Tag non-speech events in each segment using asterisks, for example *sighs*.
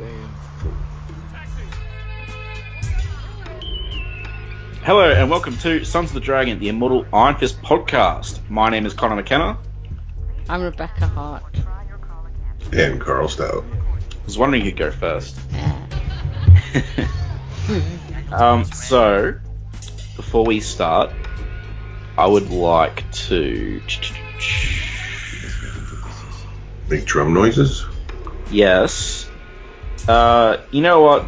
Damn fool. Hello and welcome to Sons of the Dragon, the Immortal Iron Fist podcast. My name is Connor McKenna. I'm Rebecca Hart. And Carl Stout. I was wondering who'd go first. *laughs* Um, so, before we start, I would like to. Make drum noises? Yes. Uh, you know what?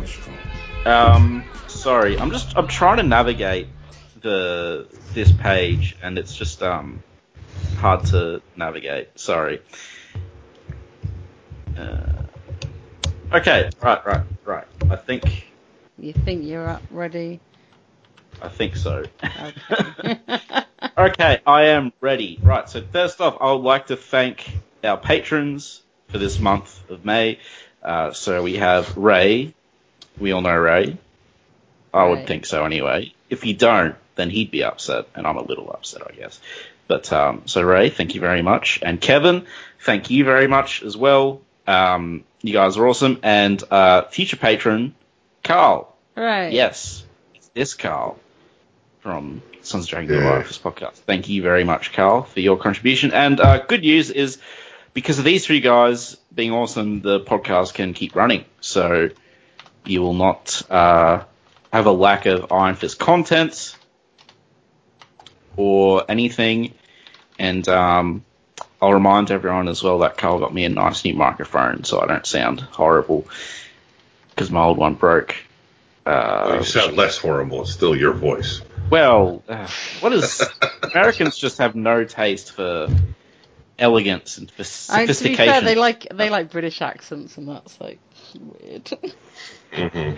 Um, sorry, I'm just I'm trying to navigate the this page, and it's just um hard to navigate. Sorry. Uh, okay, right, right, right. I think You think you're up ready? I think so. Okay. *laughs* Okay, I am ready. Right, so first off, I would like to thank our patrons for this month of May. Uh, so we have Ray. We all know Ray. I would Ray. think so anyway. If you don't, then he'd be upset, and I'm a little upset, I guess. But um, so Ray, thank you very much, and Kevin, thank you very much as well. Um, you guys are awesome, and uh, future patron Carl. right. Yes, it's this Carl from Sons of Dragon Yeah. yeah. podcast. Thank you very much, Carl, for your contribution. And uh, good news is because of these three guys being awesome, the podcast can keep running. So you will not uh, have a lack of Iron Fist content or anything. And um, I'll remind everyone as well that Carl got me a nice new microphone so I don't sound horrible because my old one broke. Uh, you sound less horrible. It's still your voice. well, uh, what is Americans just have no taste for elegance and for I, to be fair, they like they like British accents, and that's like weird. hmm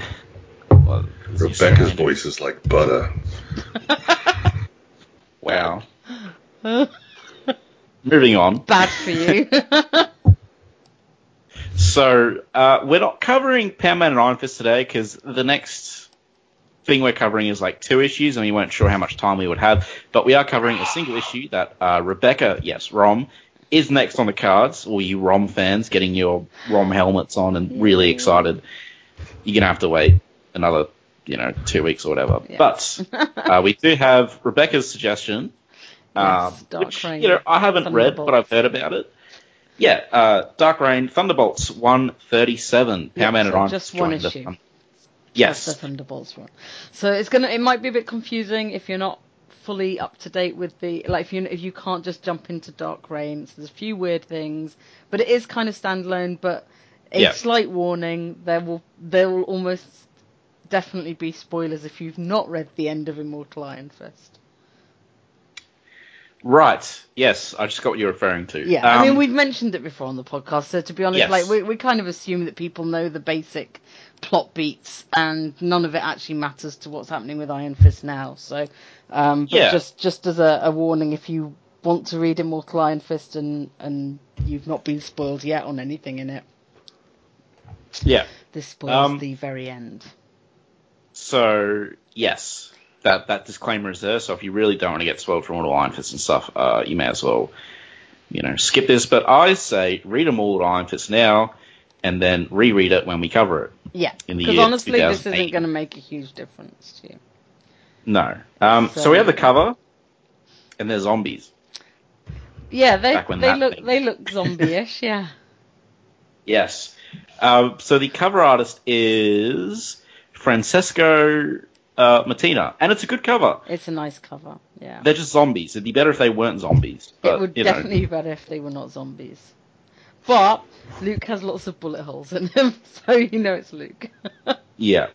Well, Rebecca's say. voice is like butter. *laughs* Wow. *laughs* Moving on. Bad for you. *laughs* So uh, we're not covering Power Man and Iron Fist today because the next thing we're covering is like two issues, and we weren't sure how much time we would have. But we are covering a single issue that uh, Rebecca, yes, Rom, is next on the cards. All you Rom fans getting your Rom helmets on and really excited. You're gonna have to wait another, you know, two weeks or whatever. Yeah. But *laughs* uh, we do have Rebecca's suggestion, Yes, Dark which Reign, you know I haven't read, but I've heard about it. Yeah, uh, Dark Reign Thunderbolts 137. Yeah, Power Man and so Iron just Fist one issue. Yes. the Thunderbolts one. So it's gonna it might be a bit confusing if you're not fully up to date with the like if you if you can't just jump into Dark Reign. So there's a few weird things, but it is kind of standalone. But a Yeah. slight warning: there will there will almost definitely be spoilers if you've not read the end of Immortal Iron Fist. Right. Yes, I just got what you're referring to. Yeah, I mean Um, we've mentioned it before on the podcast, so to be honest, Yes. like we we kind of assume that people know the basic plot beats, and none of it actually matters to what's happening with Iron Fist now. So, um, but Yeah. just just as a, a warning, if you want to read Immortal Iron Fist and and you've not been spoiled yet on anything in it, yeah. this spoils Um, the very end. So yes, that that disclaimer is there. So if you really don't want to get spoiled from the Iron Fist and stuff, uh, you may as well, you know, skip this. But I say read them all at Iron Fist now, and then reread it when we cover it. Yeah, in the because honestly, this isn't going to make a huge difference to you. No. Um, so, So- we have the cover, and there's zombies. Yeah, they they look thing- they look zombie-ish. yeah. *laughs* Yes. Um, so the cover artist is Francesco uh, Mattina, and it's a good cover. It's a nice cover. Yeah. They're just zombies. It'd be better if they weren't zombies. But, it would you know, definitely be better if they were not zombies. But Luke has lots of bullet holes in him, *laughs* so you know it's Luke. *laughs* Yeah.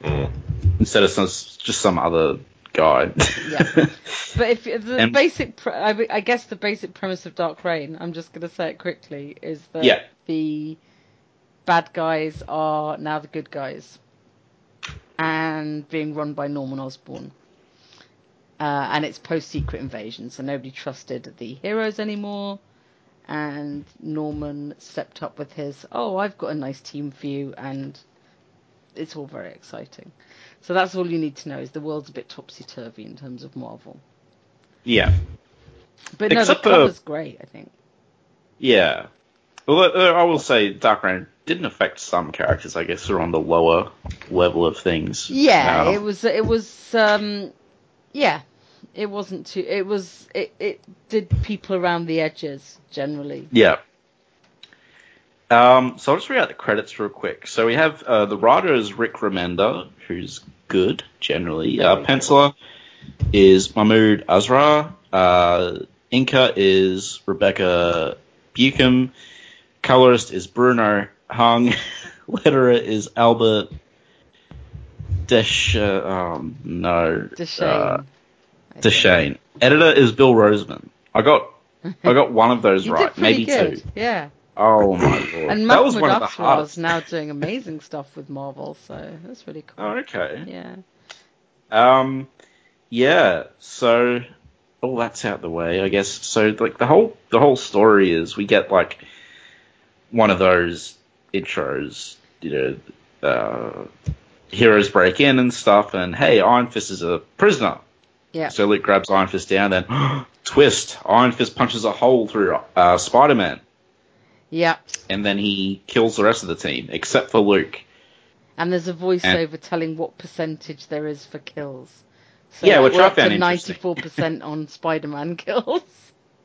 Mm. Instead of some, just some other guy. Yeah. but if the *laughs* And- basic, pre- I, I guess the basic premise of Dark Reign, I'm just going to say it quickly, is that Yeah. the bad guys are now the good guys, and being run by Norman Osborn. Uh, and it's post Secret Invasion, so nobody trusted the heroes anymore. And Norman stepped up with his, oh, I've got a nice team for you, and it's all very exciting. So that's all you need to know is the world's a bit topsy turvy in terms of Marvel. yeah. But no, Except the for- cover's great, I think. Yeah. Well, uh, I will say Dark Reign didn't affect some characters, I guess, who are on the lower level of things. Yeah, Um, it was. It was. Um, yeah, it wasn't too. It was. It. It did people around the edges generally. Yeah. Um, so I'll just read out the credits real quick. So we have uh, the writer is Rick Remender, who's good generally. Uh, penciler is Mahmud Asrar. Uh, inker is Rebecca Buchan. Colorist is Bruno Hung. *laughs* Letterer is Albert Desch. Um, no. Deschesne. Uh, I Editor is Bill Rosemann. I got I got one of those *laughs* right, maybe good. two. Yeah. Oh my lord. *laughs* And that was one of the hardest. is now doing amazing stuff with Marvel, so that's really cool. Oh, okay. Yeah. Um, yeah. So all that's out of the way, I guess. So like the whole the whole story is we get like one of those intros, you know, uh, heroes break in and stuff, and hey, Iron Fist is a prisoner. Yeah. So Luke grabs Iron Fist down, then *gasps* twist, Iron Fist punches a hole through uh, Spider Man, Yeah. and then he kills the rest of the team except for Luke. And there's a voiceover telling what percentage there is for kills. So Yeah, which we're I up to found interesting. 94% on *laughs* Spider-Man kills.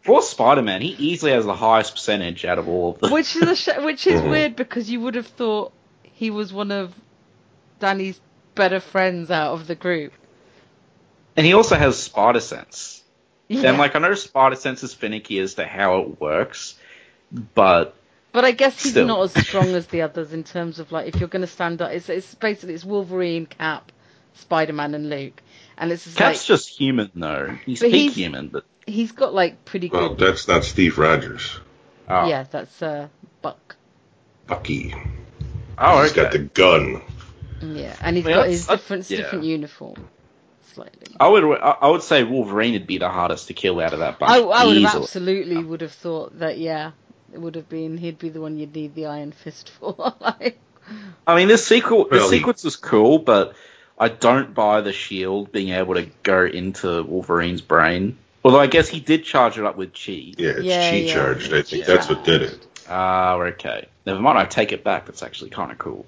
For Spider Man, he easily has the highest percentage out of all of them. Which is a sh- which is *laughs* weird because you would have thought he was one of Danny's better friends out of the group. And he also has spider sense. Yeah. And like I know spider sense is finicky as to how it works, but but I guess he's still. not as *laughs* strong as the others in terms of like if you're going to stand up. It's, it's basically it's Wolverine, Cap, Spider-Man, and Luke, and it's just Cap's like just human though. He's But peak he's- human, but he's got like pretty Well, good. that's not Steve Rogers. oh, Yeah, that's uh, Buck. Bucky. oh He's okay. got the gun. Yeah, and he's Well, got that's- his that's- different yeah. different uniform, slightly. I would I I would say Wolverine would be the hardest to kill out of that bunch. I, I would have absolutely would have thought that yeah, it would have been he'd be the one you'd need the Iron Fist for. *laughs* like, I mean, this sequel, the Well, sequence is cool, but I don't buy the shield being able to go into Wolverine's brain. Although I guess he did charge it up with chi. Yeah, it's Yeah, chi yeah. charged. I think Chi that's what did it. Ah, okay. Never mind. I take it back. That's actually kind of cool.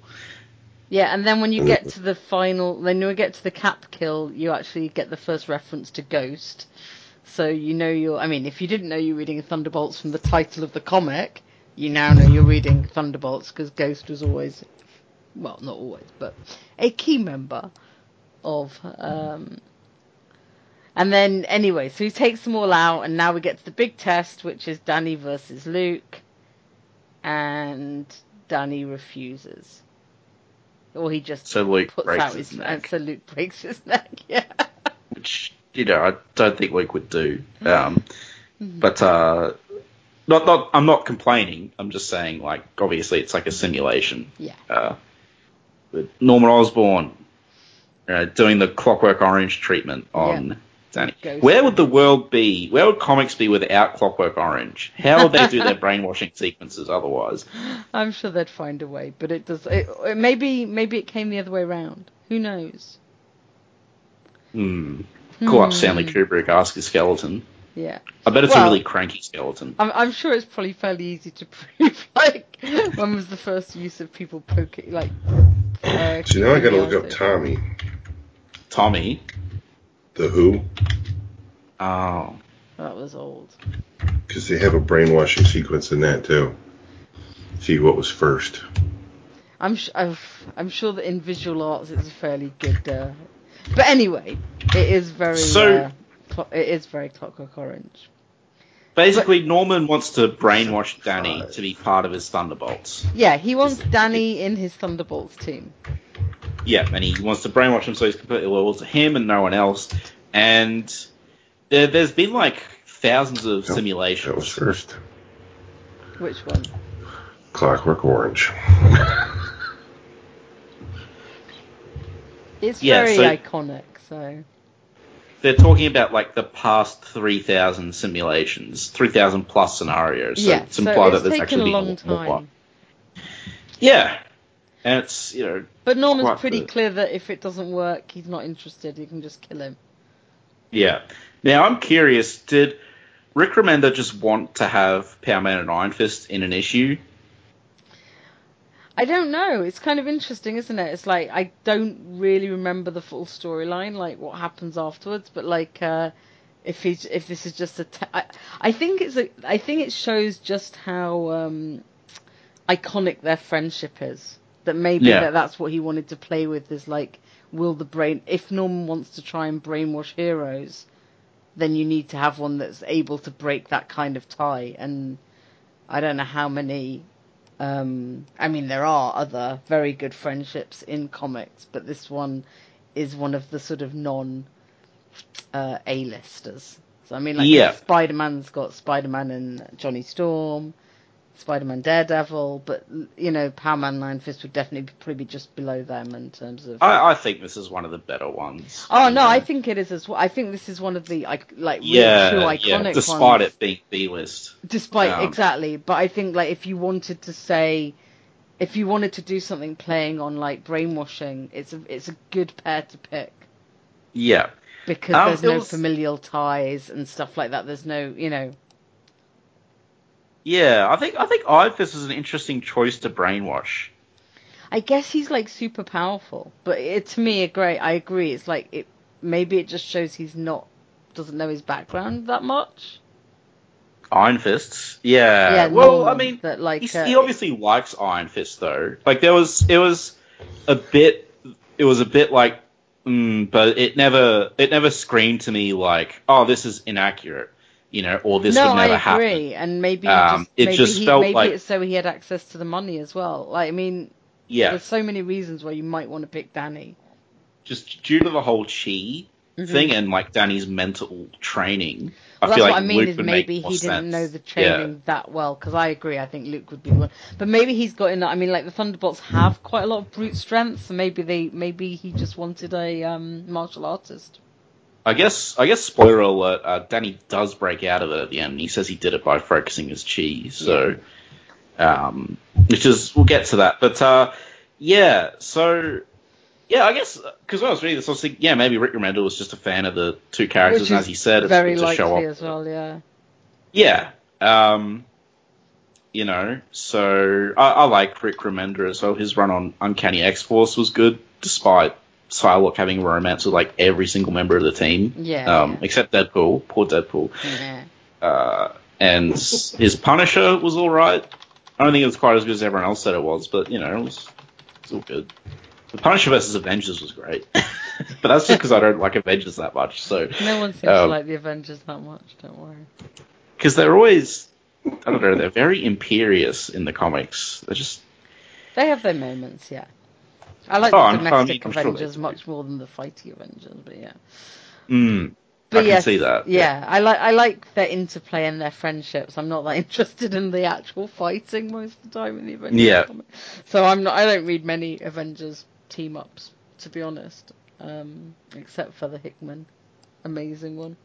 Yeah, and then when you get to the final, then when you get to the Cap kill, you actually get the first reference to Ghost. So you know you're. I mean, if you didn't know you're reading Thunderbolts from the title of the comic, you now know you're reading Thunderbolts because Ghost was always, well, not always, but a key member of. Um, and then anyway, so he takes them all out, and now we get to the big test, which is Danny versus Luke, and Danny refuses, or he just So Luke puts breaks out his his, neck. *laughs* so Luke breaks his neck. *laughs* Yeah. which you know I don't think Luke would do. Um, but uh, not not I'm not complaining. I'm just saying like obviously it's like a simulation. Yeah. Uh, with Norman Osborn uh, doing the Clockwork Orange treatment on Danny. Where would the world be? Where would comics be without Clockwork Orange? How would they do their *laughs* brainwashing sequences otherwise? I'm sure they'd find a way, but it does. It, it, maybe maybe it came the other way around. Who knows? Hmm. Call up Hmm. Stanley Kubrick, ask his skeleton. Yeah. I bet it's Well- a really cranky skeleton. I'm, I'm sure it's probably fairly easy to *laughs* prove. Like, when was the first use of people poking? Like, uh, So now I gotta look up Tommy. Tommy. The Who. Oh. That was old. Because they have a brainwashing sequence in that too. See what was first. I'm sh- I've, I'm sure that in visual arts it's a fairly good. Uh, but anyway, it is very. So- uh, clo- it is very Clockwork Orange. Basically, Norman wants to brainwash Danny to be part of his Thunderbolts. Yeah, he wants Danny in his Thunderbolts team. Yeah, and he wants to brainwash him so he's completely loyal to him and no one else. And there, there's been like thousands of That was simulations. first. Which one? Clockwork Orange. *laughs* It's Yeah, very so- iconic. So They're talking about like the past 3,000 simulations, 3,000 plus scenarios. So yeah, it's so it's that there's taken actually a been long lot more. time. Yeah. And it's, you know, But Norman's pretty clear that if it doesn't work, he's not interested. You can just kill him. Yeah. Now I'm curious, did Rick Remender just want to have Power Man and Iron Fist in an issue, I don't know. It's kind of interesting, isn't it? It's like I don't really remember the full storyline, like what happens afterwards. But like, uh, if he's if this is just a, te- I, I think it's a, I think it shows just how um, iconic their friendship is. That maybe Yeah. that that's what he wanted to play with is like, will the brain if Norman wants to try and brainwash heroes, then you need to have one that's able to break that kind of tie. And I don't know how many um, I mean, there are other very good friendships in comics, but this one is one of the sort of non uh, A-listers. So I mean, like Yeah. Spider-Man's got Spider-Man and Johnny Storm, Spider-Man Daredevil, but you know, Power-Man and Iron Fist would definitely probably be just below them in terms of. I, I think this is one of the better ones. oh no, know. I think it is as well. I think this is one of the like like yeah, true yeah. iconic Despite ones. it being B list. Despite Um, exactly, but I think like if you wanted to say, if you wanted to do something playing on like brainwashing, it's a it's a good pair to pick Yeah. because Um, there's no was- familial ties and stuff like that. There's no, you know, Yeah, I think I think Iron Fist is an interesting choice to brainwash. I guess he's like super powerful, but it, to me, a great. I agree. It's like it maybe it just shows he's not doesn't know his background that much. Iron Fists. Yeah. yeah, well, Norman, I mean, that like uh, he obviously likes Iron Fist though. Like there was, it was a bit, it was a bit like, mm, but it never, it never screamed to me like, oh, this is inaccurate, you know, or this no, would never I happen. agree, and maybe Um, just, it maybe just he, felt maybe like- it's so he had access to the money as well. Like, I mean, Yeah, there's so many reasons why you might want to pick Danny. just due to the whole chi Mhm. thing and like Danny's mental training. Well, I feel that's like what I mean Luke is maybe he didn't sense. know the Yeah. training that well because I agree. I think Luke would be the one, but maybe he's got enough. I mean, like the Thunderbolts have quite a lot of brute strength, so maybe they maybe he just wanted a um, martial artist. I guess, I guess, spoiler alert, uh, Danny does break out of it at the end. He says he did it by focusing his chi, so, um, which is, we'll get to that. But, uh, yeah, so, yeah, I guess, because when I was reading this, I was thinking, yeah, maybe Rick Remender was just a fan of the two characters, and as he said, it's very to show likely as well. Yeah. Yeah, um, you know, so, I, I like Rick Remender as well. His run on Uncanny X-Force was good, despite Psylocke having a romance with, like, every single member of the team. Yeah. Um, except Deadpool, poor Deadpool. yeah. Uh, and his Punisher was alright. I don't think it was quite as good as everyone else said it was, but you know, it was, it was all good. The Punisher versus Avengers was great, *laughs* but that's just because I don't like Avengers that much. So, No one seems to Um, like the Avengers that much. Don't worry. because they're always, I don't know, they're very imperious in the comics. They're just, They have their moments. Yeah. I like Oh, the I domestic mean, sure Avengers do. much more than the fighty Avengers, but yeah. mm, But I can yes, see that. Yeah, I like I like their interplay and their friendships. I'm not that *laughs* interested in the actual fighting most of the time in the Avengers Yeah. comic. So I'm not. I don't read many Avengers team ups to be honest, um, except for the Hickman, amazing one.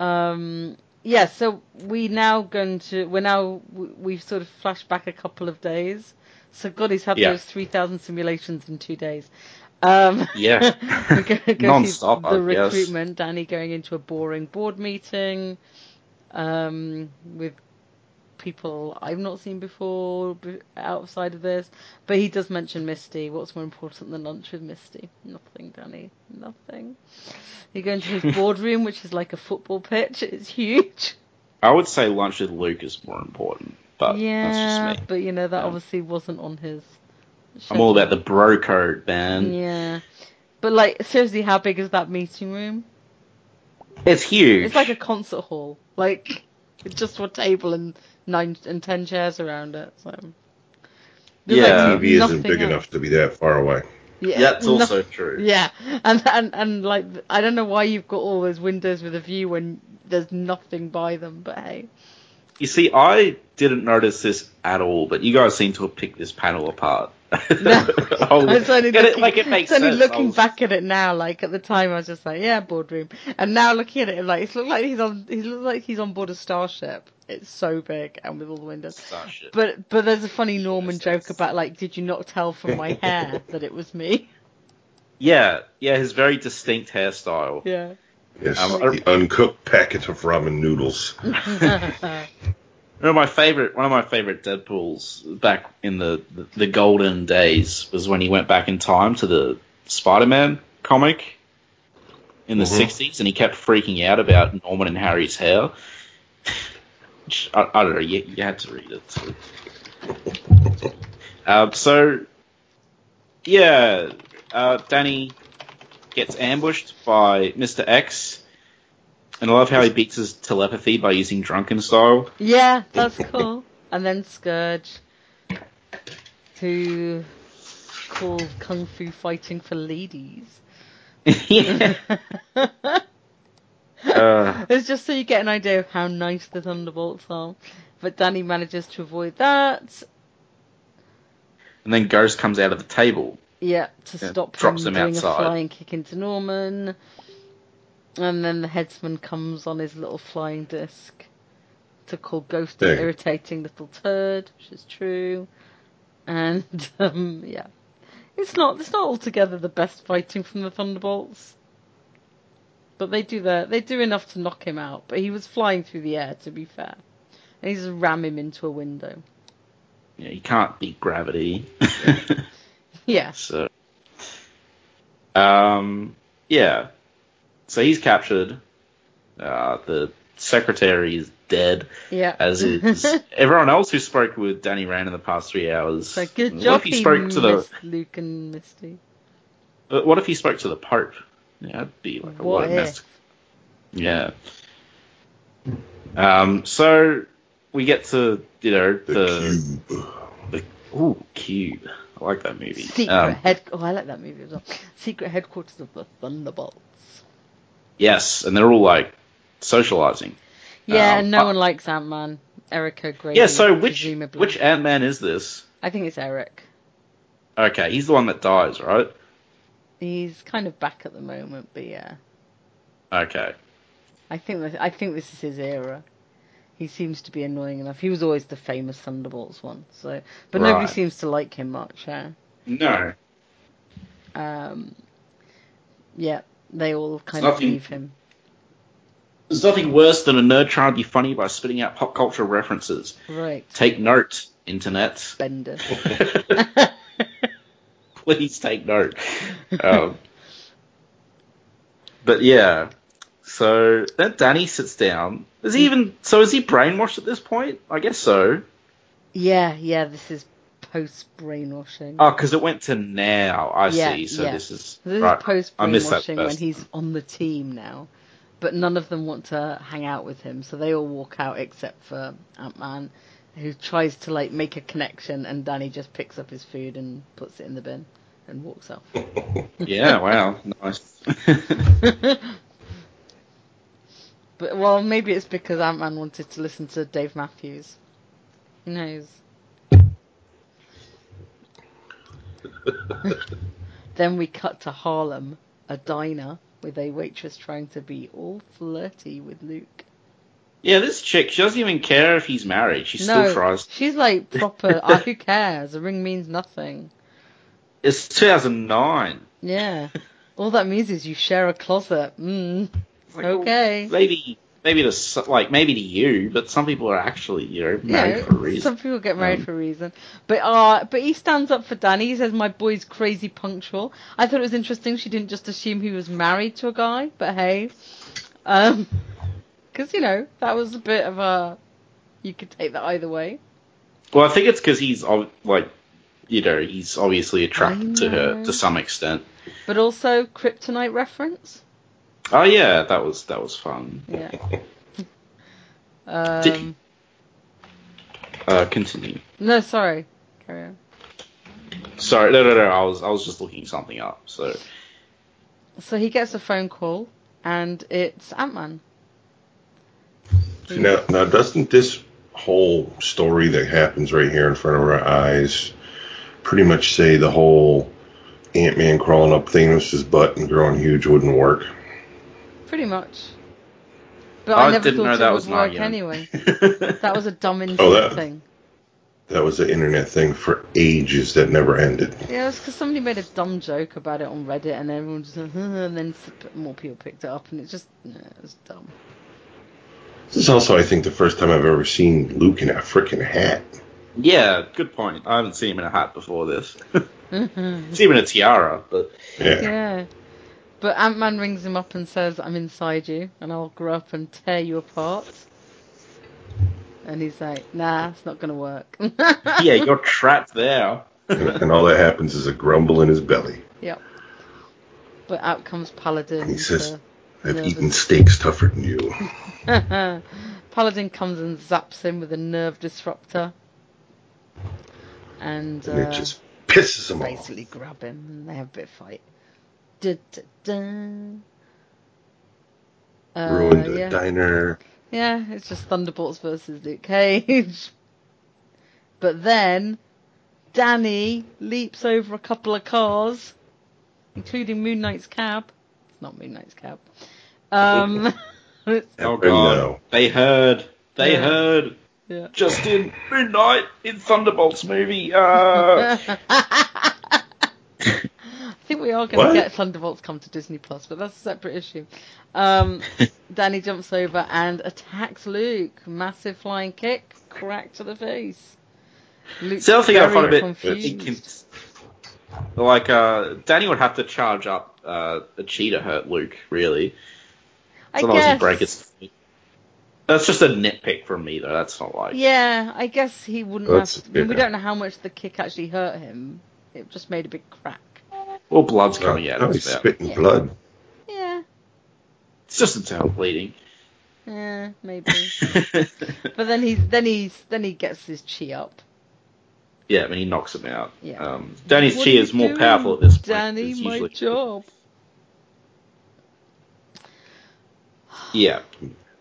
Um, yeah, so we now going to we're now we've sort of flashed back a couple of days. So God, he's had Yeah. those three thousand simulations in two days. Um, Yeah. *laughs* we go, go Non-stop, the I guess. recruitment. Danny going into a boring board meeting um, with people I've not seen before outside of this. But he does mention Misty. What's more important than lunch with Misty? Nothing, Danny. Nothing. You go into his *laughs* boardroom, which is like a football pitch. It's huge. I would say lunch with Luke is more important, but yeah, that's just me. but you know that Yeah. obviously wasn't on his. I'm all about the bro code, man. Yeah. But like seriously, how big is that meeting room? It's huge. It's like a concert hall, like with just one table and nine and ten chairs around it. So There's, Yeah. like, TV isn't big else. enough to be that far away. Yeah, Yeah, that's no- also true. yeah, and and and like I don't know why you've got all those windows with a view when there's nothing by them. But hey, You see, I didn't notice this at all, but you guys seem to have picked this panel apart. *laughs* No. *laughs* I was only and it- looking, like it makes it's only sense. Looking was- back at it now. Like at the time, I was just like, yeah, boardroom. And now looking at it, like it looks like he's on. He looks like he's on board a starship. It's so big and with all the windows. Starship. But but there's a funny Norman Yes, joke about like, did you not tell from my *laughs* hair that it was me? Yeah, yeah, his very distinct hairstyle. Yeah. Yes, Um, the uncooked packet of ramen noodles. *laughs* One of my favorite, one of my favorite Deadpool's back in the, the, the golden days was when he went back in time to the Spider-Man comic in the Mhm. 60s and he kept freaking out about Norman and Harry's hair. I, I don't know, you, you had to read it. So. Um, so, yeah, uh, Danny gets ambushed by Mr. X. And I love how he beats his telepathy by using drunken style. Yeah, that's cool. *laughs* And then Scourge, who called kung fu fighting for ladies. yeah. *laughs* Uh, it's just so you get an idea of how nice the Thunderbolts are. But Danny manages to avoid that. and then Ghost comes out of the table. Yeah, to Yeah, stop drops him him doing outside. a flying kick into Norman. And then the headsman comes on his little flying disc to call Ghost an Hey. irritating little turd, which is true. And *laughs* um, yeah, it's not it's not altogether the best fighting from the Thunderbolts, but they do their they do enough to knock him out. But he was flying through the air, to be fair, and he just ram him into a window. Yeah, you can't beat gravity. *laughs* Yeah, so, um, yeah. So he's captured. Uh, the secretary is dead, yeah. as is *laughs* everyone else who spoke with Danny Rand in the past three hours. so good What job, if he spoke to the? Luke and Misty. But what if he spoke to the Pope? Yeah, that'd be like a What what a if? mess. Yeah. Um. So we get to you know The, the, cube. the ooh cube. I like that movie. Secret Um, head. Oh, I like that movie as well. Secret headquarters of the Thunderbolts. yes, and they're all like socializing. Yeah, Um, and no one likes Ant Man. Eric O'Grady. Yeah. So which presumably. which Ant Man is this? I think it's Eric. Okay, he's the one that dies, right? He's kind of back at the moment, but yeah, Okay. I think that, I think this is his era. He seems to be annoying enough. He was always the famous Thunderbolts one, so but nobody seems to like him much. Yeah. No. Um, yeah, they all kind It's of leave him. There's nothing worse than a nerd trying to be funny by spitting out pop culture references. Right, Take note, internet. Bender. *laughs* *laughs* Please take note. Um, but yeah, so then Danny sits down. Is he even? So is he brainwashed at this point? I guess so. yeah, yeah. This is post brainwashing. Oh, because it went to now. I Yeah, see. So yeah. this is This right. is post I missed that brainwashing when he's on the team now. But none of them want to hang out with him, so they all walk out except for Ant Man, who tries to like make a connection, and Danny just picks up his food and puts it in the bin and walks off. *laughs* Yeah. Wow. Nice. *laughs* But well, maybe it's because Ant Man wanted to listen to Dave Matthews. Who knows? *laughs* then we cut to Harlem, a diner, with a waitress trying to be all flirty with Luke. yeah. This chick, she doesn't even care if he's married. She no, still tries. she's like *laughs* proper. uh, who cares? A ring means nothing. It's 2009. Yeah, all that means is you share a closet. Mm, Like, well, okay. maybe maybe to like maybe to you, but some people are actually you know married Yeah, for a reason. Some people get married Um, for a reason, but uh, but he stands up for Danny. He says, "My boy's crazy punctual." I thought it was interesting. She didn't just assume he was married to a guy, but hey, um, because you know that was a bit of a. You could take that either way. Well, I think it's because he's like you know he's obviously attracted to her to some extent. But also kryptonite reference. Oh yeah, that was that was fun. Yeah. *laughs* Did- Um, Uh, continue. no, sorry. Carry on. Sorry, no, no, no. I was I was just looking something up. So So he gets a phone call, and it's Ant Man. Now, now, doesn't this whole story that happens right here in front of our eyes pretty much say the whole Ant Man crawling up Thanos' butt and growing huge wouldn't work? Pretty much. But I, I never didn't thought know it that would was an work anyway. *laughs* That was a dumb internet Oh, that- thing. That was an internet thing for ages that never ended. Yeah, it's because somebody made a dumb joke about it on Reddit, and everyone just and then more people picked it up, and it just yeah, it was dumb. This is also, I think, the first time I've ever seen Luke in a freaking hat. Yeah, good point. I haven't seen him in a hat before this. *laughs* It's even a tiara, but Yeah. Yeah. But Ant Man rings him up and says, I'm inside you, and I'll grow up and tear you apart. And he's like, nah, it's not going to work. *laughs* yeah, you're trapped there. *laughs* and all that happens is a grumble in his belly. Yep. But out comes Paladin. And he says, I've Nervous. eaten steaks tougher than you. *laughs* Paladin comes and zaps him with a nerve disruptor. And, And it uh, just pisses him off. basically grab him and they have a bit of fight. Uh, Ruined the yeah. diner. Yeah, it's just Thunderbolts versus Luke Cage. *laughs* But then Danny leaps over a couple of cars, including Moon Knight's cab. It's not Moon Knight's cab. Um, *laughs* *laughs* Oh god, no. they heard. They Yeah. heard. yeah. Just in Midnight in Thunderbolts movie. Uh, I think we are going to get Thunderbolts come to Disney Plus, but that's a separate issue. Um, *laughs* Danny jumps over and attacks Luke. Massive flying kick, crack to the face. Luke's the other thing I find a bit confused. like uh, Danny would have to charge up uh, a cheetah to hurt Luke, really. I Otherwise he'd guess. break his. That's just a nitpick from me, though. That's not like. Yeah, I guess he wouldn't That's- have. To, I mean, we don't know how much the kick actually hurt him. It just made a big crack. Well, blood's coming out. Now of he's his mouth. spitting Yeah. blood. Yeah, It's just internal bleeding. yeah, maybe. *laughs* but then he's then he's then he gets his chi up. yeah, I mean, he knocks him out. Yeah. Um, Danny's What chi is more doing, powerful at this point. Danny, It's my usually- job. *sighs* Yeah.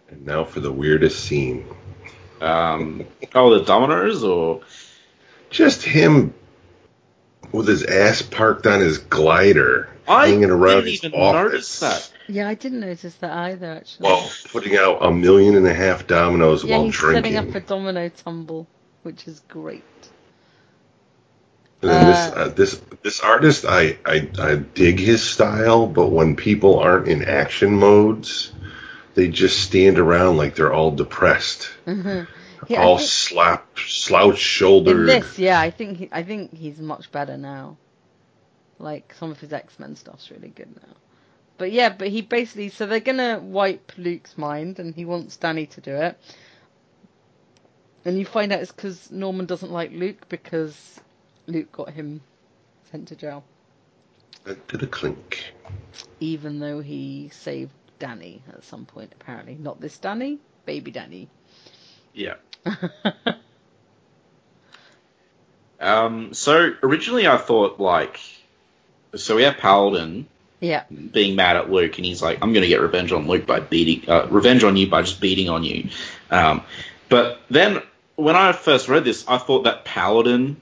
And now for the weirdest scene. Um, oh, the dominoes, or Just him with his ass parked on his glider, I hanging around didn't his even office. notice that. Yeah, I didn't notice that either. Actually. While putting out a million and a half dominoes yeah, while he's drinking. setting up a domino tumble, which is great. And then this Uh, uh, this this artist, I, I I dig his style, but when people aren't in action modes, they just stand around like they're all depressed, Yeah, I all think- slap slouch In shouldered. this, yeah, I think he, I think he's much better now. Like some of his X Men stuff's really good now. But yeah, but he basically so they're gonna wipe Luke's mind, and he wants Danny to do it. And you find out it's because Norman doesn't like Luke because Luke got him sent to jail, to the clink. even though he saved Danny at some point. Apparently, not this Danny, baby Danny. Yeah. *laughs* Um, so originally I thought like, so we have Paladin yeah, being mad at Luke, and he's like, "I'm going to get revenge on Luke by beating, uh, revenge on you by just beating on you." Um, but then when I first read this, I thought that Paladin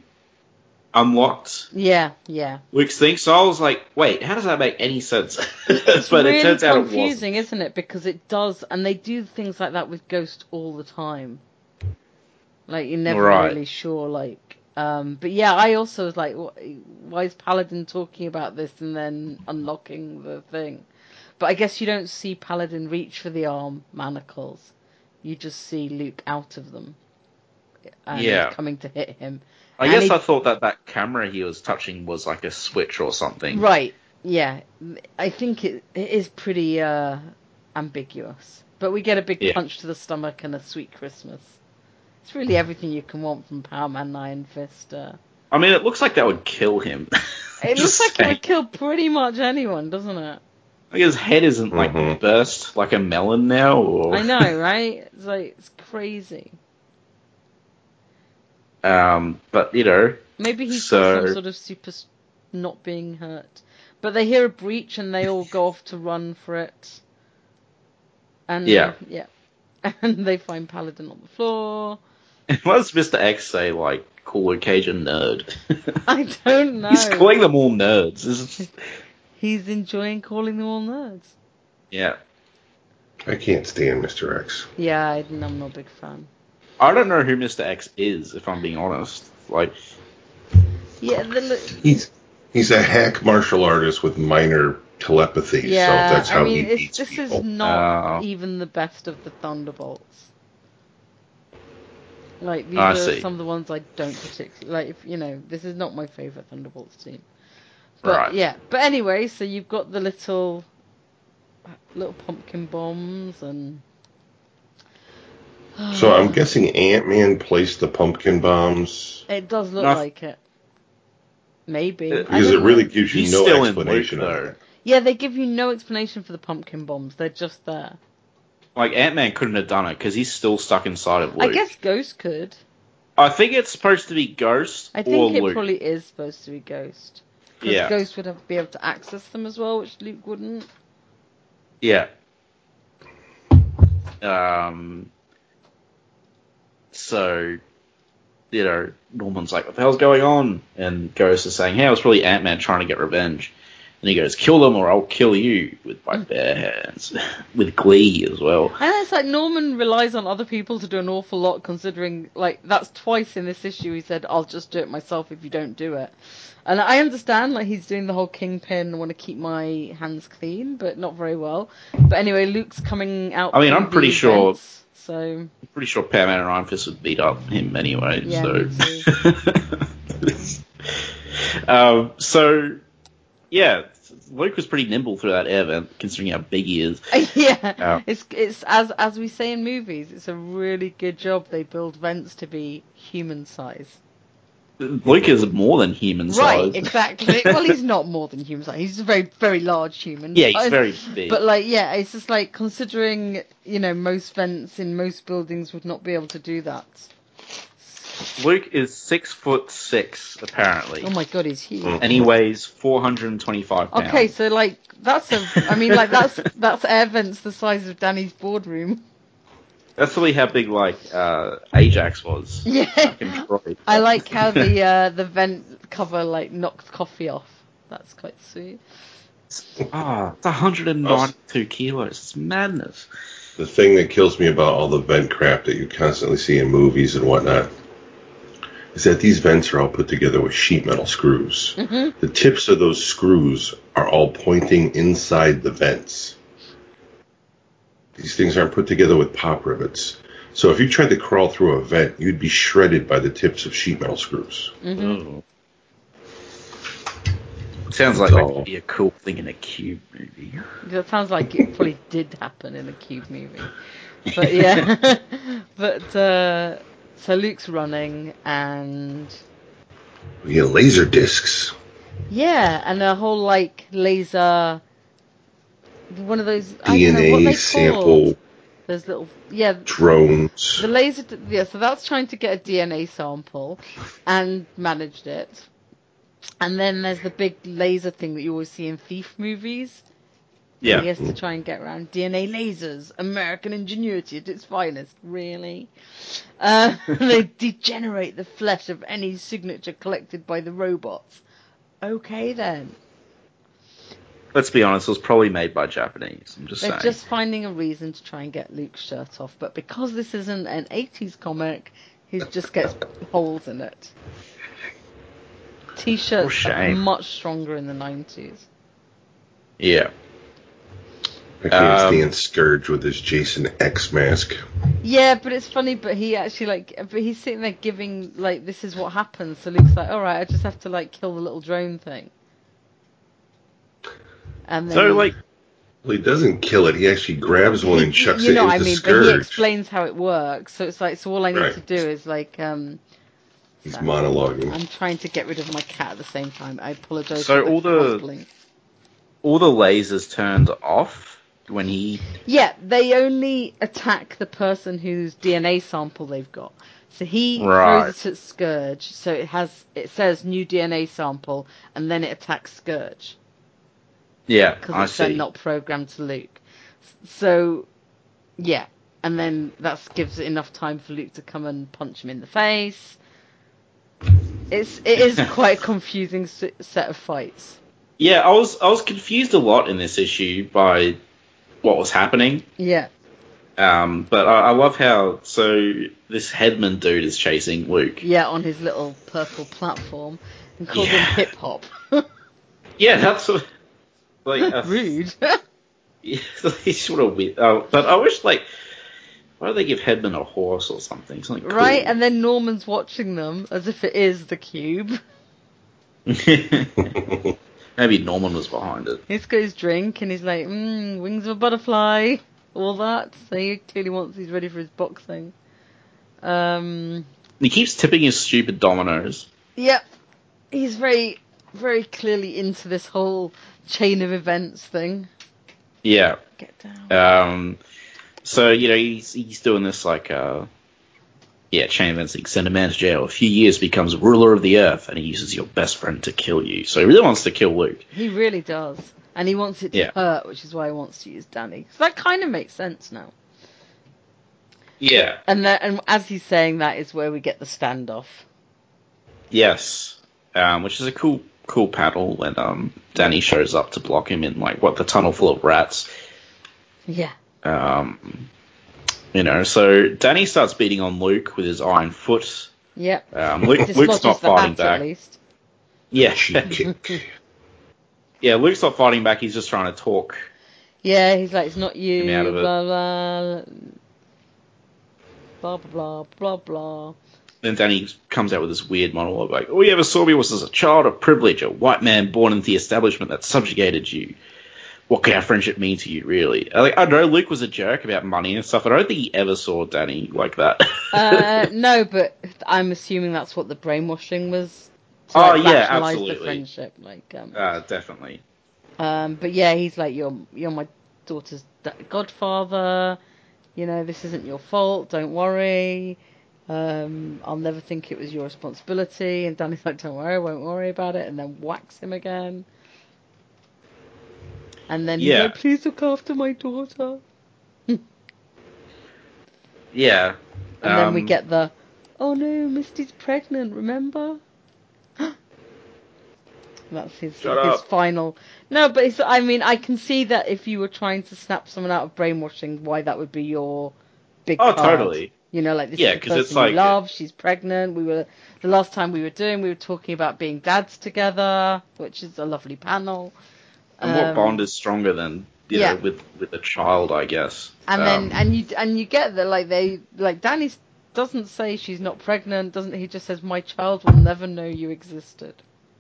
unlocked yeah, yeah. Luke's thing, so I was like, "Wait, how does that make any sense?" *laughs* It's but really it turns out it wasn't. confusing, isn't it? Because it does, and they do things like that with Ghost all the time. Like you're never Right. really sure. Like, um, but yeah, I also was like, why is Paladin talking about this and then unlocking the thing? But I guess you don't see Paladin reach for the arm manacles. You just see Luke out of them. Yeah. coming to hit him. I And guess I thought that that camera he was touching was like a switch or something. Right. Yeah. I think it, it is pretty uh, ambiguous. But we get a big Yeah. punch to the stomach and a sweet Christmas. It's really everything you can want from Power Man Iron Fist. Uh, I mean, it looks like that would kill him. *laughs* it looks like it would kill pretty much anyone, doesn't it? Like his head isn't like Mhm. burst like a melon now, or I know, *laughs* right? It's like it's crazy. Um, but you know, Maybe he's So- some sort of super not being hurt. But they hear a breach and they all go off to run for it. And Yeah. yeah. *laughs* And they find Paladin on the floor. *laughs* what does Mister X say? Like, call Luke Cage a nerd. *laughs* I don't *laughs* know. He's calling them all nerds. He's enjoying calling them all nerds. yeah, I can't stand Mr. X. Yeah, I, I'm not a big fan. I don't know who Mister X is, if I'm being honest. Like, Yeah, the, look- He's he's a hack martial artist with minor telepathy. Yeah, so that's how I mean, he it's, beats this people. is not Oh. even the best of the Thunderbolts. Like these I are see. some of the ones I don't particularly like. If you know, this is not my favorite Thunderbolts team. But Right. yeah, but anyway, so you've got the little little pumpkin bombs and. *sighs* So I'm guessing Ant Man placed the pumpkin bombs It does look No, I- like it. Maybe. Because it really know. gives you He's no explanation Luke, though. Yeah, they give you no explanation for the pumpkin bombs. They're just there. Like Ant Man couldn't have done it because he's still stuck inside of Luke. I guess Ghost could. I think it's supposed to be Ghost I think it Luke. probably is supposed to be Ghost. Because Yeah. Ghost would have be able to access them as well, which Luke wouldn't. Yeah. Um. So, you know, Norman's like, "What the hell's going on?" And Ghost is saying, "Hey, it was probably Ant Man trying to get revenge." And he goes, "Kill them, or I'll kill you with my bare hands," *laughs* with glee as well. And it's like Norman relies on other people to do an awful lot, considering like that's twice in this issue he said, "I'll just do it myself if you don't do it." And I understand like he's doing the whole kingpin, I want to keep my hands clean, but not very well. But anyway, Luke's coming out. I mean, I'm pretty the sure- vents, So I'm pretty sure Pam and Iron Fist would beat up him anyway. Yeah, so. *laughs* um, so, yeah, Luke was pretty nimble through that air vent, considering how big he is. *laughs* yeah, Yeah. it's it's as as we say in movies, it's a really good job they build vents to be human size. Luke is more than human size. Right, exactly. *laughs* well, he's not more than human size. He's a very very large human. Yeah, he's very big. But like, yeah, it's just like considering you know most vents in most buildings would not be able to do that. Luke is six foot six, apparently, Oh my god, he's huge. And he weighs 425 pounds. Okay, so like that's a, I mean like that's that's air vents the size of Danny's boardroom. That's probably how big like uh, Ajax was. Yeah. back in Troy. *laughs* I like how the uh, the vent cover like knocked coffee off. That's quite sweet. Ah, it's 192 kilos. It's madness. The thing that kills me about all the vent crap that you constantly see in movies and whatnot is that these vents are all put together with sheet metal screws. Mm-hmm. The tips of those screws are all pointing inside the vents. These things aren't put together with pop rivets. So if you tried to crawl through a vent, you'd be shredded by the tips of sheet metal screws. Mm-hmm. Oh. Sounds like So- that could be a cool thing in a cube movie. That sounds like it probably *laughs* did happen in a Cube movie. But yeah, *laughs* but uh, so Luke's running and We get laser discs. yeah, and a whole like laser. One of those I don't know what DNA they sample. Those little yeah. drones. The laser, yeah. So that's trying to get a DNA sample, and managed it. And then there's the big laser thing that you always see in thief movies. He has to try and get around DNA lasers, American ingenuity at its finest. Really, uh, *laughs* they degenerate the flesh of any signature collected by the robots. Okay then, Let's be honest, it was probably made by Japanese. I'm just they're saying. just finding a reason to try and get Luke's shirt off. But because this isn't an '80s comic, he just gets *laughs* holes in it. T-shirts are much stronger in the '90s. Yeah. I can't Um, stand Scourge with his Jason X mask. Yeah, but it's funny. But he actually like, but he's sitting there giving like, this is what happens. So Luke's like, all right, I just have to like kill the little drone thing. And then So, like, Well, he doesn't kill it. He actually grabs one and he- chucks you it know into what I mean. But Scourge. he explains how it works. So it's like, so all I need Right. to do is like, um, He's sorry. monologuing. I'm trying to get rid of my cat at the same time. I apologize. So for all the- rustling. all the lasers turned off when he. Yeah, they only attack the person whose DNA sample they've got. So he Right. throws it at Scourge, so it has it says new DNA sample, and then it attacks Scourge Yeah, because it's then not programmed to Luke. So, yeah, and then that gives it enough time for Luke to come and punch him in the face. It's it is *laughs* quite a confusing set of fights. Yeah, I was I was confused a lot in this issue by what was happening. Yeah, Um, but I, I love how so this Headsman dude is chasing Luke. yeah, on his little purple platform, and calls Yeah. him hip hop. *laughs* *laughs* Yeah, that's what. like *laughs* uh, Rude. yeah, he's sort of weird. Oh, but I wish like why don't they give Headsman a horse or something? Something cool. right, and then Norman's watching them as if it is the cube. Maybe Norman was behind it. He's got his drink and he's like, mmm, wings of a butterfly, all that. So he clearly wants, he's ready for his boxing. Um, He keeps tipping his stupid dominoes. yep. He's very, very clearly into this whole chain of events thing. Yeah. Get down. Um, so you know he's he's doing this like uh, yeah, chain. Like send a man to jail. A few years becomes ruler of the earth, and he uses your best friend to kill you. So he really wants to kill Luke. He really does. And he wants it to Yeah. hurt, which is why he wants to use Danny. So that kind of makes sense now. Yeah. And, that, and as he's saying that is where we get the standoff. Yes. Um, which is a cool cool panel when um Danny shows up to block him in like what the tunnel full of rats. Yeah. Um, you know, so Danny starts beating on Luke with his iron foot. Yep. Um, Luke, Luke's not fighting hat, back. At least. Yeah, *laughs* yeah. Luke's not fighting back. He's just trying to talk. Yeah, he's like, it's not you, Get me out of it. blah, blah, blah, blah, blah, blah, blah. Then Danny comes out with this weird monologue like, "All you ever saw me was as a child of privilege, a white man born into the establishment that subjugated you. What could our friendship mean to you, really?" I, like, I know Luke was a jerk about money and stuff, but I don't think he ever saw Danny like that. Uh, *laughs* no, but I'm assuming that's what the brainwashing was. To, Oh, yeah, rationalise absolutely. the friendship, like, um, uh, definitely. um, but yeah, he's like, you're, you're my daughter's da- godfather. You know, this isn't your fault. Don't worry. Um, I'll never think it was your responsibility. And Danny's like, don't worry, I won't worry about it. And then whacks him again. And then Yeah. like, please look after my daughter. *laughs* Yeah. And then we Um, get the, oh no, Misty's pregnant, remember? *gasps* That's his Shut his up. final. No, but it's, I mean, I can see that if you were trying to snap someone out of brainwashing, why that would be your big. Oh, card. totally. You know, like this Yeah, is the 'cause it's person like- love. She's pregnant. We were the last time we were doing. We were talking about being dads together, which is a lovely panel. And what Um, bond is stronger than you yeah. know with with a child? I guess. And Um, then and you and you get that like they like Danny doesn't say she's not pregnant. Doesn't he? Just says my child will never know you existed.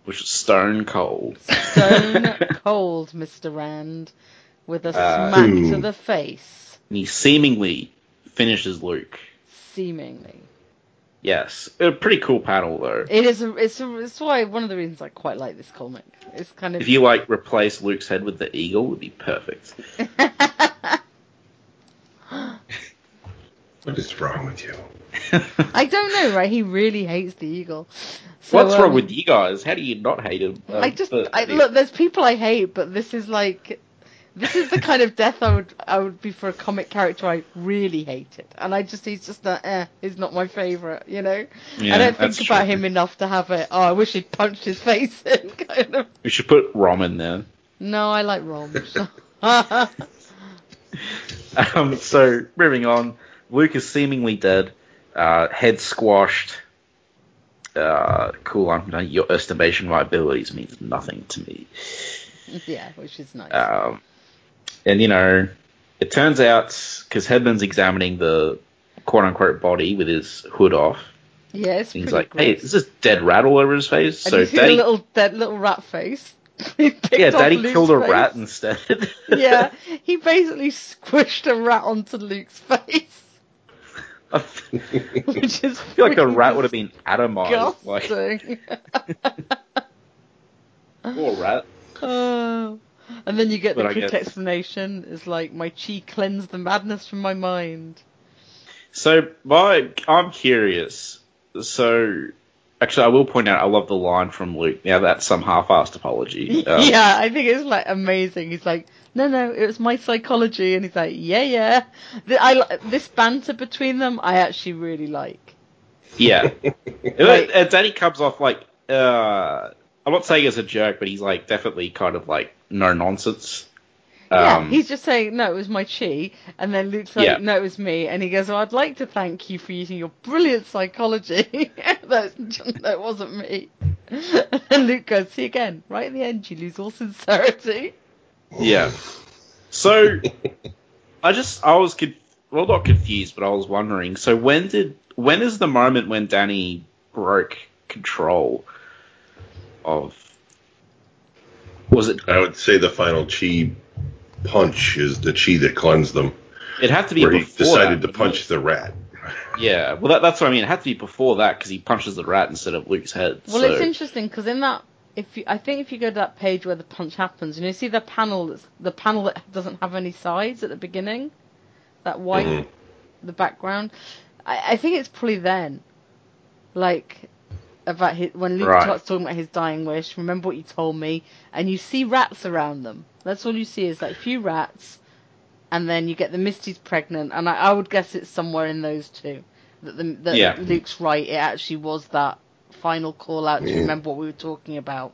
which is stone cold. Stone *laughs* cold, Mr. Rand, with a Uh, smack to the face, And he seemingly finishes Luke. seemingly. Yes, a pretty cool panel though. It is. A, it's. A, it's why one of the reasons I quite like this comic. It's kind of. If you like replace Luke's head with the eagle, would be perfect. *laughs* What is wrong with you? I don't know, right? He really hates the eagle. So, What's wrong um, with you guys? How do you not hate him? Um, I just but- I, look. There's people I hate, but this is like, this is the kind of death I would I would be for a comic character I really hated, and I just he's just not eh, he's not my favorite, you know. Yeah, I don't think about true. him enough to have it. Oh, I wish he'd punched his face in, *laughs* kind of. We should put Rom in there. No, I like Rom. *laughs* *laughs* Um, so moving on, Luke is seemingly dead, uh, head squashed. Uh, cool. I'm, your estimation of my abilities means nothing to me. yeah, which is nice. Um, and you know, it turns out because Headsman's examining the quote unquote body with his hood off, yeah, it's he's like, "Hey, gross. is this dead rat all over his face?" And so Daddy, little dead little rat face. *laughs* Yeah, Daddy Luke's killed a face. rat instead. *laughs* yeah, *laughs* he basically squished a rat onto Luke's face, I which is. feel like the rat would have been atomized. Like, poor rat. oh. And then you get the But I quick guess- explanation. It's like my chi cleansed the madness from my mind. So my, I'm curious. So actually, I will point out I love the line from Luke. Now that's some half-assed apology. *laughs* Um, yeah, I think it's like amazing. He's like, no, no, it was my psychology, and he's like, yeah, yeah. The, I this banter between them, I actually really like. Yeah. *laughs* Like- and Danny comes off like, uh, I'm not saying as a jerk, but he's like definitely kind of like no nonsense. yeah, Um, he's just saying, no, it was my chi, and then Luke's like, Yeah. no, it was me, and he goes, well, I'd like to thank you for using your brilliant psychology. *laughs* That wasn't me. *laughs* And Luke goes, see again, right at the end, you lose all sincerity. Yeah. So I just I was conf- well not confused, but I was wondering. So when did when is the moment when Danny broke control of? Was it? I would say the final chi punch is the chi that cleansed them, It had to be where he decided that, to punch didn't the rat. Yeah. Well, that, that's what I mean. It had to be before that because he punches the rat instead of Luke's head. Well, so. it's interesting because in that, if you, I think if you go to that page where the punch happens, and you see the panel, that's, the panel that doesn't have any sides at the beginning, that white, Mhm. the background. I, I think it's probably then, like about his, when Luke Right. starts talking about his dying wish. Remember what you told me, and you see rats around them. That's all you see is like a few rats, and then you get the Misty's pregnant, and I, I would guess it's somewhere in those two. That, the, that Yeah. Luke's right. It actually was that final call out to Yeah. remember what we were talking about.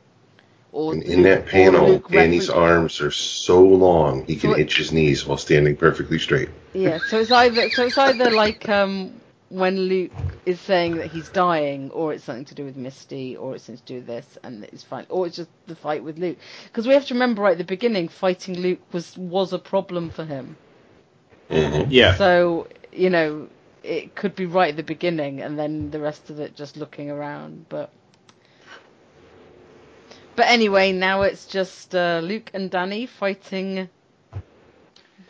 Or And in that panel, Luke Danny's arms are so long he can So it- itch his knees while standing perfectly straight. Yeah, so it's either so it's either like um when Luke is saying that he's dying, or it's something to do with Misty, or it's something to do with this, and it's fine, or it's just the fight with Luke. Because we have to remember right at the beginning, fighting Luke was was a problem for him. hmm yeah. So you know it could be right at the beginning, and then the rest of it just looking around. But but anyway, now it's just uh, Luke and Danny fighting.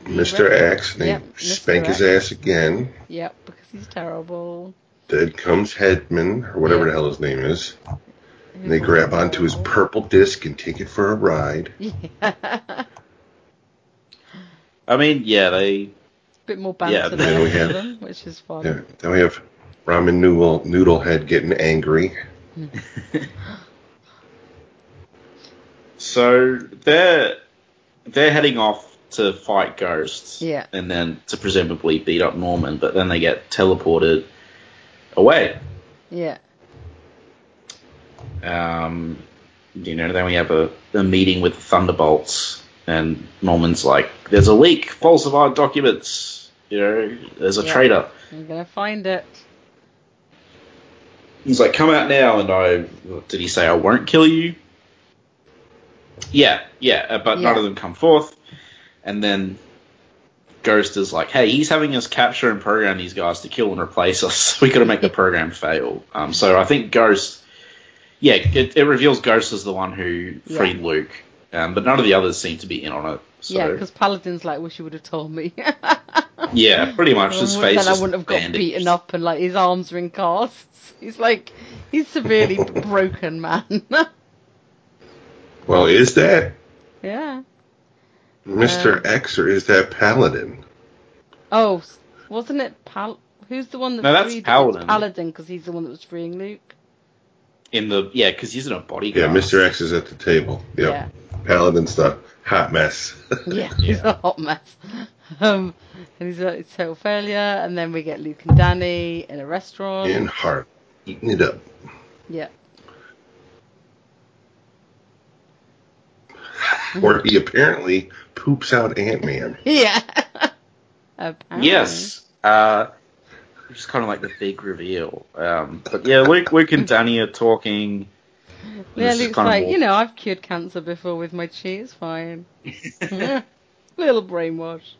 Mr. rest- X, they Yep, Mr. spank his ass again. Yep, because he's terrible. Dead comes Headsman, or whatever Yeah. the hell his name is. And they grab onto his purple disc and take it for a ride. *laughs* Yeah. I mean, yeah, they. A bit more Yeah, banter then there we have- them, which is fun. Yeah. Then we have Ramen Noodle, Noodle Head getting angry. *laughs* So they're they're heading off to fight ghosts. Yeah. And then to presumably beat up Norman, but then they get teleported away. Yeah. Um, you know, then we have a, a meeting with the Thunderbolts, and Norman's like, "There's a leak, falsified documents. You know, there's a Yeah. traitor." I'm gonna find it. He's like, "Come out now!" And I did he say, "I won't kill you"? Yeah, yeah, uh, but none of them come forth. And then Ghost is like, "Hey, he's having us capture and program these guys to kill and replace us. *laughs* We got to make the program fail." Um, so I think Ghost, yeah, it, it reveals Ghost as the one who Yeah. freed Luke, um, but none of the others seem to be in on it. So, Yeah, because Paladin's like, wish you would have told me. *laughs* yeah, pretty much his then face. I wouldn't have got bandaged. beaten up and like his arms are in casts. *laughs* He's like, he's severely broken, man. Well, is that yeah. Mr. Um, X or is that Paladin? Oh, wasn't it Pal? Who's the one that No, that's Paladin. It's Paladin because he's the one that was freeing Luke. in the yeah, because he's in a bodyguard. Yeah. Mr. X is at the table. Yep. Yeah. Paladin's the hot mess. *laughs* Yeah, *laughs* he's a hot mess. *laughs* Um, and he's a total failure. And then we get Luke and Danny in a restaurant. In heart, eating it up. Yeah. Where he apparently poops out Ant Man. *laughs* Yeah. Apparently. Yes. Uh, which is kind of like the big reveal. Um, but yeah, Luke, Luke and Danny are talking. Yeah, This is Luke's like, more- you know, I've cured cancer before with my chi. It's fine. *laughs* Little brainwash.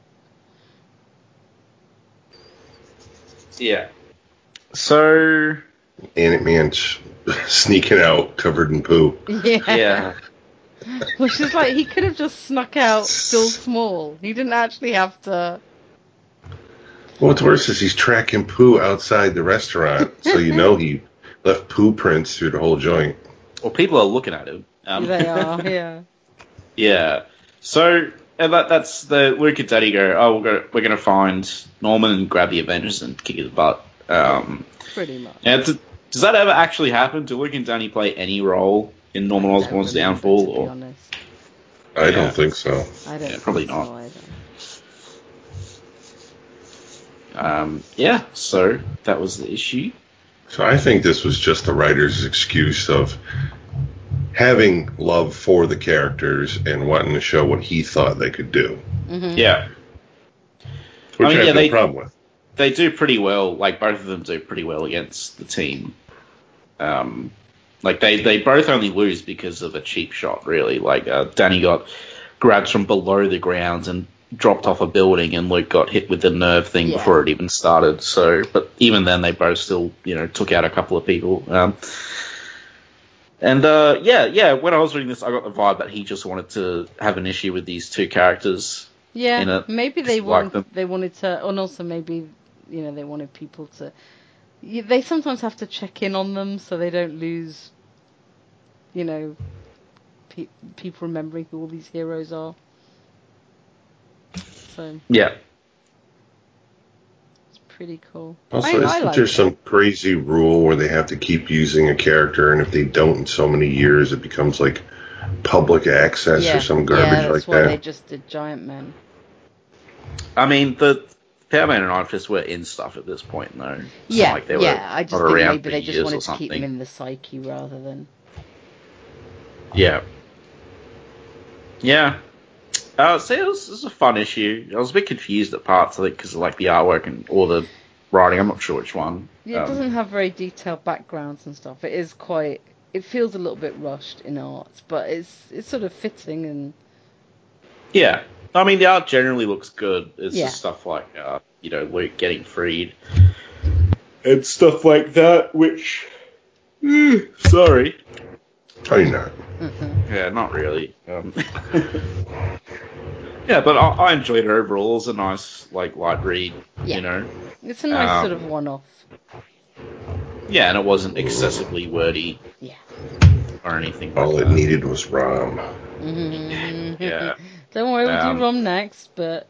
Yeah. So Ant Man's *laughs* sneaking out covered in poo. Yeah. yeah, *laughs* Which is like he could have just snuck out still small. He didn't actually have to. What's worse is he's tracking poo outside the restaurant, so you know he *laughs* left poo prints through the whole joint. well, people are looking at him. Um, they are. *laughs* Yeah. Yeah. So and that, that's the Luke and Danny go. Oh, we're gonna, we're gonna find Norman and grab the Avengers and kick his butt. Um, Pretty much. and does, does that ever actually happen? Do Luke and Danny play any role in Norman I Osborn's remember, downfall? Or I Yeah. don't think so. I don't. Yeah, probably not. So um, yeah. So that was the issue. So I think this was just the writer's excuse of having love for the characters and wanting to show what he thought they could do, Mhm. Yeah. which I mean, I have yeah, no they- problem with. they do pretty well. Like both of them do pretty well against the team. Um, like they they both only lose because of a cheap shot. Really, like uh, Danny got grabbed from below the grounds and dropped off a building, and Luke got hit with the nerve thing Yeah. before it even started. So, but even then, they both still, you know, took out a couple of people. Um, and uh, yeah, yeah. When I was reading this, I got the vibe that he just wanted to have an issue with these two characters. Yeah, maybe they like they wanted to, and also maybe you know they wanted people to. Y- They sometimes have to check in on them so they don't lose. You know, pe- people remembering who all these heroes are. So Yeah, it's pretty cool. Also, I, I isn't like there it. some crazy rule where they have to keep using a character, and if they don't in so many years, it becomes like public access yeah, or some garbage yeah, that's like why that? they just did Giant Men. I mean the. Powerman and Iron were in stuff at this point, though. It's Yeah, like they were yeah. I just think maybe they just wanted to keep them in the psyche rather than. Yeah. Yeah. Uh, see, it was, it was a fun issue. I was a bit confused at parts, I think, because of like the artwork and all the writing. I'm not sure which one. Yeah, it Um, doesn't have very detailed backgrounds and stuff. It is quite. It feels a little bit rushed in art, but it's it's sort of fitting and Yeah. I mean, the art generally looks good. It's Yeah. just stuff like, uh, you know, Luke getting freed and stuff like that, which. sorry. Are you not? Yeah, not really. Um, *laughs* yeah, but I, I enjoyed it overall. It's a nice, like, light read. Yeah. You know. it's a nice Um, sort of one-off. Yeah, and it wasn't excessively wordy Yeah. or anything. All like it that. needed was Rom. *laughs* Yeah. Don't worry, we'll Um, do Rom next, but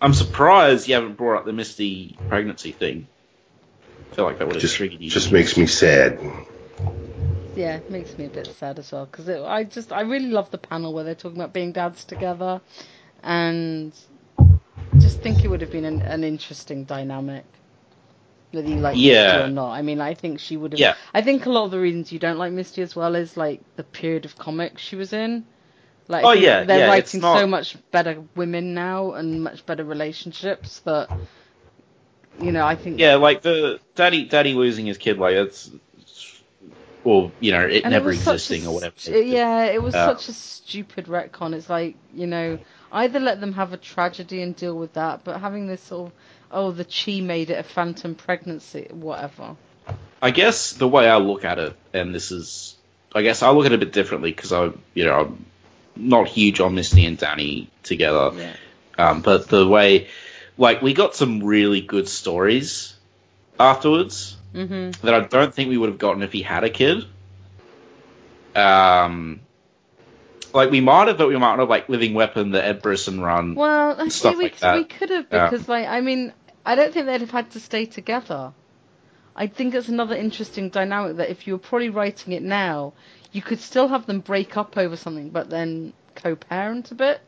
I'm surprised you haven't brought up the Misty pregnancy thing. I feel like that would have Just, triggered you. just makes me sad. yeah, it makes me a bit sad as well because I just I really love the panel where they're talking about being dads together, and just think it would have been an, an interesting dynamic. Whether you like Yeah. Misty or not, I mean, I think she would have. Yeah. I think a lot of the reasons you don't like Misty as well is like the period of comics she was in. Like, Oh, yeah, they're yeah, writing not- so much better women now and much better relationships that, you know, I think. Yeah, like the daddy, daddy losing his kid, like it's, or you know, it And never was such a existing or whatever. yeah, it was Uh, such a stupid retcon. It's like you know, either let them have a tragedy and deal with that, but having this sort of oh, the chi made it a phantom pregnancy, whatever. I guess the way I look at it, and this is, I guess I look at it a bit differently because I, you know, I'm not huge on Misty and Danny together. Yeah. Um, but the way, like, we got some really good stories afterwards hmm that I don't think we would have gotten if he had a kid. Um, like we might have, but we might not have, like Living Weapon, the Ed Brisson run. Well, actually, Stuff we like that. we could have Yeah. because like I mean, I don't think they'd have had to stay together. I think it's another interesting dynamic that if you were probably writing it now, you could still have them break up over something, but then co-parent a bit.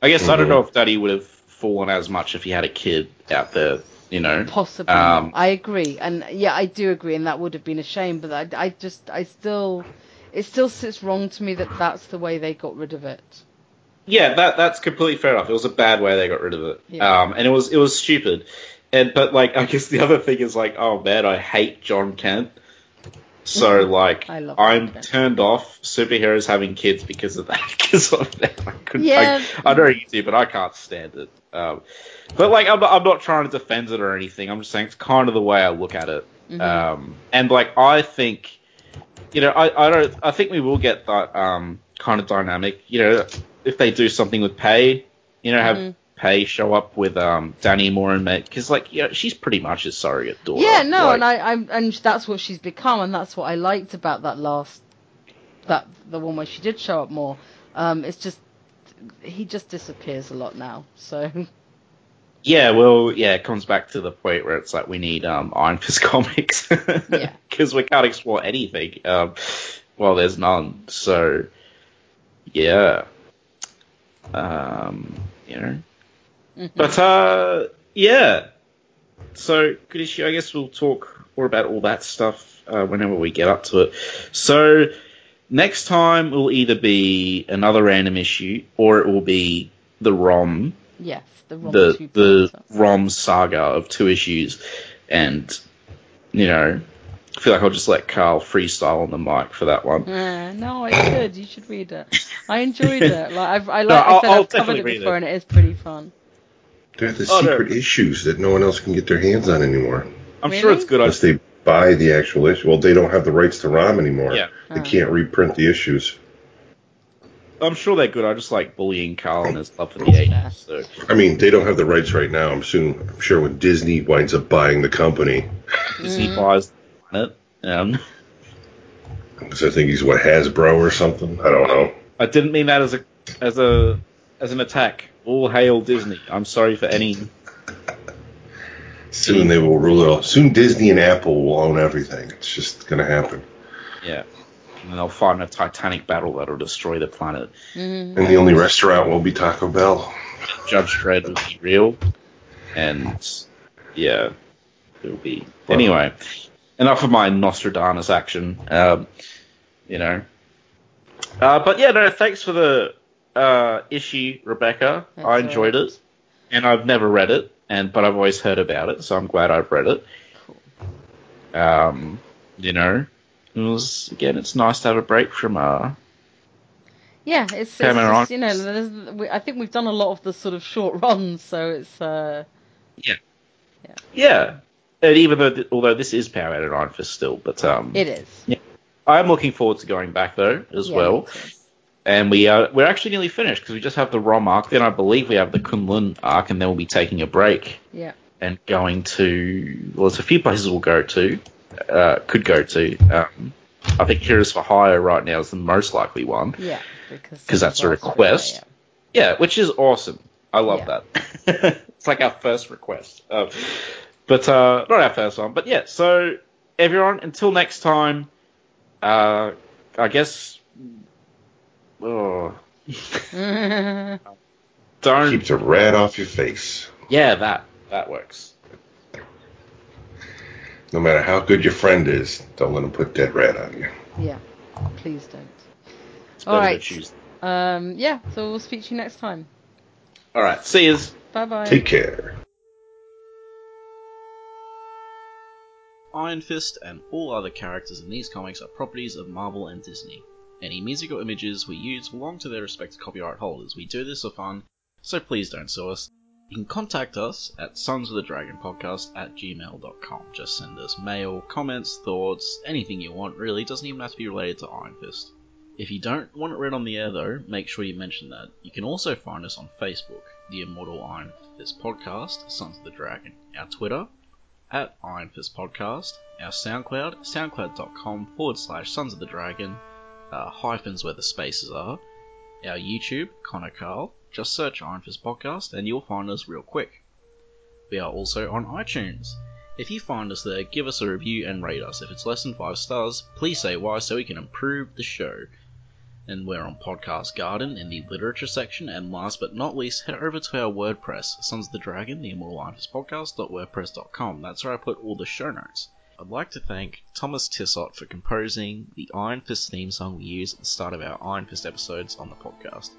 I guess I don't know if Danny would have fallen as much if he had a kid out there, you know. Possibly. Um, I agree, and yeah, I do agree, and that would have been a shame. But I, I just, I still, it still sits wrong to me that that's the way they got rid of it. Yeah, that that's completely fair enough. It was a bad way they got rid of it, Yeah. um, and it was it was stupid. And but like I guess the other thing is like, oh man, I hate Jon Kent. So like, Mm-hmm. John I'm turned off superheroes having kids because of that. *laughs* Because of that, I couldn't. Yeah. I, I know you do, but I can't stand it. Um, but like, I'm not, I'm not trying to defend it or anything. I'm just saying it's kind of the way I look at it. Mhm. Um, and like, I think, you know, I, I don't, I think we will get that um, kind of dynamic. You know, if they do something with Pei, you know, have Mhm. Pei show up with um, Danny Moore and Matt, because like, know, she's pretty much his surrogate daughter. Yeah, no, Like, and I, I'm, and that's what she's become, and that's what I liked about that last, that the one where she did show up more. Um, it's just he just disappears a lot now, so Yeah, well, yeah, it comes back to the point where it's like we need um, Iron Fist *laughs* comics. Yeah. *laughs* Because we can't explore anything. Um, well, there's none. So, yeah. Um, you know. Mhm. But, uh, yeah. So, good issue. I guess we'll talk more about all that stuff uh, whenever we get up to it. So, next time will either be another random issue or it will be the ROM yes, the wrong the the. ROM saga of two issues, and you know, I feel like I'll just let Carl freestyle on the mic for that one. Uh, no, it's good. You should read it. I enjoyed *laughs* it. Like I've, I like I I'll- said, I'll I've covered it before, it. and it is pretty fun. They're the Oh, no. secret issues that no one else can get their hands on anymore. I'm Really? sure it's good. Unless they buy the actual issue. Well, they don't have the rights to ROM anymore. Yeah. They Oh. can't reprint the issues. I'm sure they're good. I just like bullying Carl and his love for the 80s. So I mean, they don't have the rights right now. I'm soon. I'm sure when Disney winds up buying the company, Disney buys it. Um, because I think he's what Hasbro or something. I don't know. I didn't mean that as a as a as an attack. All hail Disney. I'm sorry for any. Soon they will rule it all. Soon Disney and Apple will own everything. It's just gonna happen. Yeah. And they'll fight in a titanic battle that'll destroy the planet. Mm. And the only restaurant will be Taco Bell. Judge Dredd will be real. And yeah, it'll be. Anyway, enough of my Nostradamus action. Um, you know. Uh, but yeah, no, thanks for the uh, issue, Rebecca. That's I enjoyed alright. it, and I've never read it, and but I've always heard about it, so I'm glad I've read it. Um, you know, it was again, it's nice to have a break from uh, Yeah, it's, it's, Arts. you know, we, I think we've done a lot of the sort of short runs, so it's uh, yeah. Yeah and even though, th- although this is Power and Iron Fist still, but um, it is. I'm looking forward to going back though as Yeah, well. And we are we're actually nearly finished because we just have the Rom arc. Then I believe we have the Kunlun arc, and then we'll be taking a break Yeah. and going to well, there's a few places we'll go to, uh, could go to. Um, I think Heroes for Hire right now is the most likely one. Yeah, because that's a request. Yeah, which is awesome. I love Yeah. that. *laughs* it's like our first request. Um, but uh, not our first one. But yeah, so everyone, until next time, uh, I guess. Oh, *laughs* yeah. don't. Keeps a rat off your face. Yeah, that that works. No matter how good your friend is, don't let him put that rat on you. yeah, please don't. It's All better to right. choose. Um, yeah, so we'll speak to you next time. All right, see yous. Bye bye. Take care. Iron Fist and all other characters in these comics are properties of Marvel and Disney. Any music or images we use belong to their respective copyright holders. We do this for fun, so please don't sue us. You can contact us at sons of the dragon podcast at gmail.com. Just send us mail, comments, thoughts, anything you want really, It doesn't even have to be related to Iron Fist. If you don't want it read on the air though, make sure you mention that. You can also find us on Facebook, the Immortal Iron Fist Podcast, Sons of the Dragon, our Twitter, at Iron Fist Podcast, our SoundCloud, soundcloud.com forward slash Sons of the Dragon, uh, hyphens where the spaces are, our YouTube, Connor Carl, just search Iron Fist Podcast and you'll find us real quick. We are also on iTunes. If you find us there, give us a review and rate us. If it's less than 5 stars, please say why so we can improve the show. And we're on Podcast Garden in the literature section. And last but not least, head over to our WordPress, Sons of the Dragon, the Immortal Iron Fist Podcast.wordpress.com. That's where I put all the show notes. I'd like to thank Thomas Tissot for composing the Iron Fist theme song we use at the start of our Iron Fist episodes on the podcast.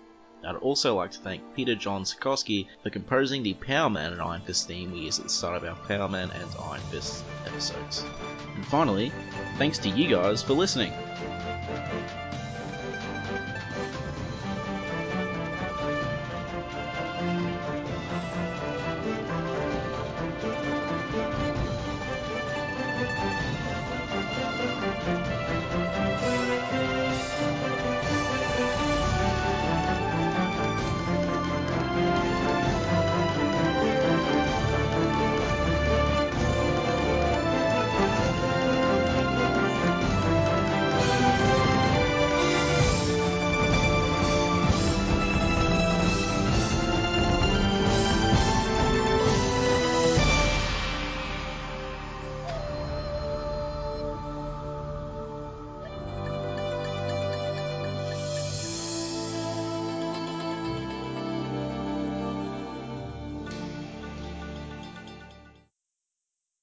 I'd also like to thank Peter John Sikorsky for composing the Power Man and Iron Fist theme we use at the start of our Power Man and Iron Fist episodes. And finally, thanks to you guys for listening.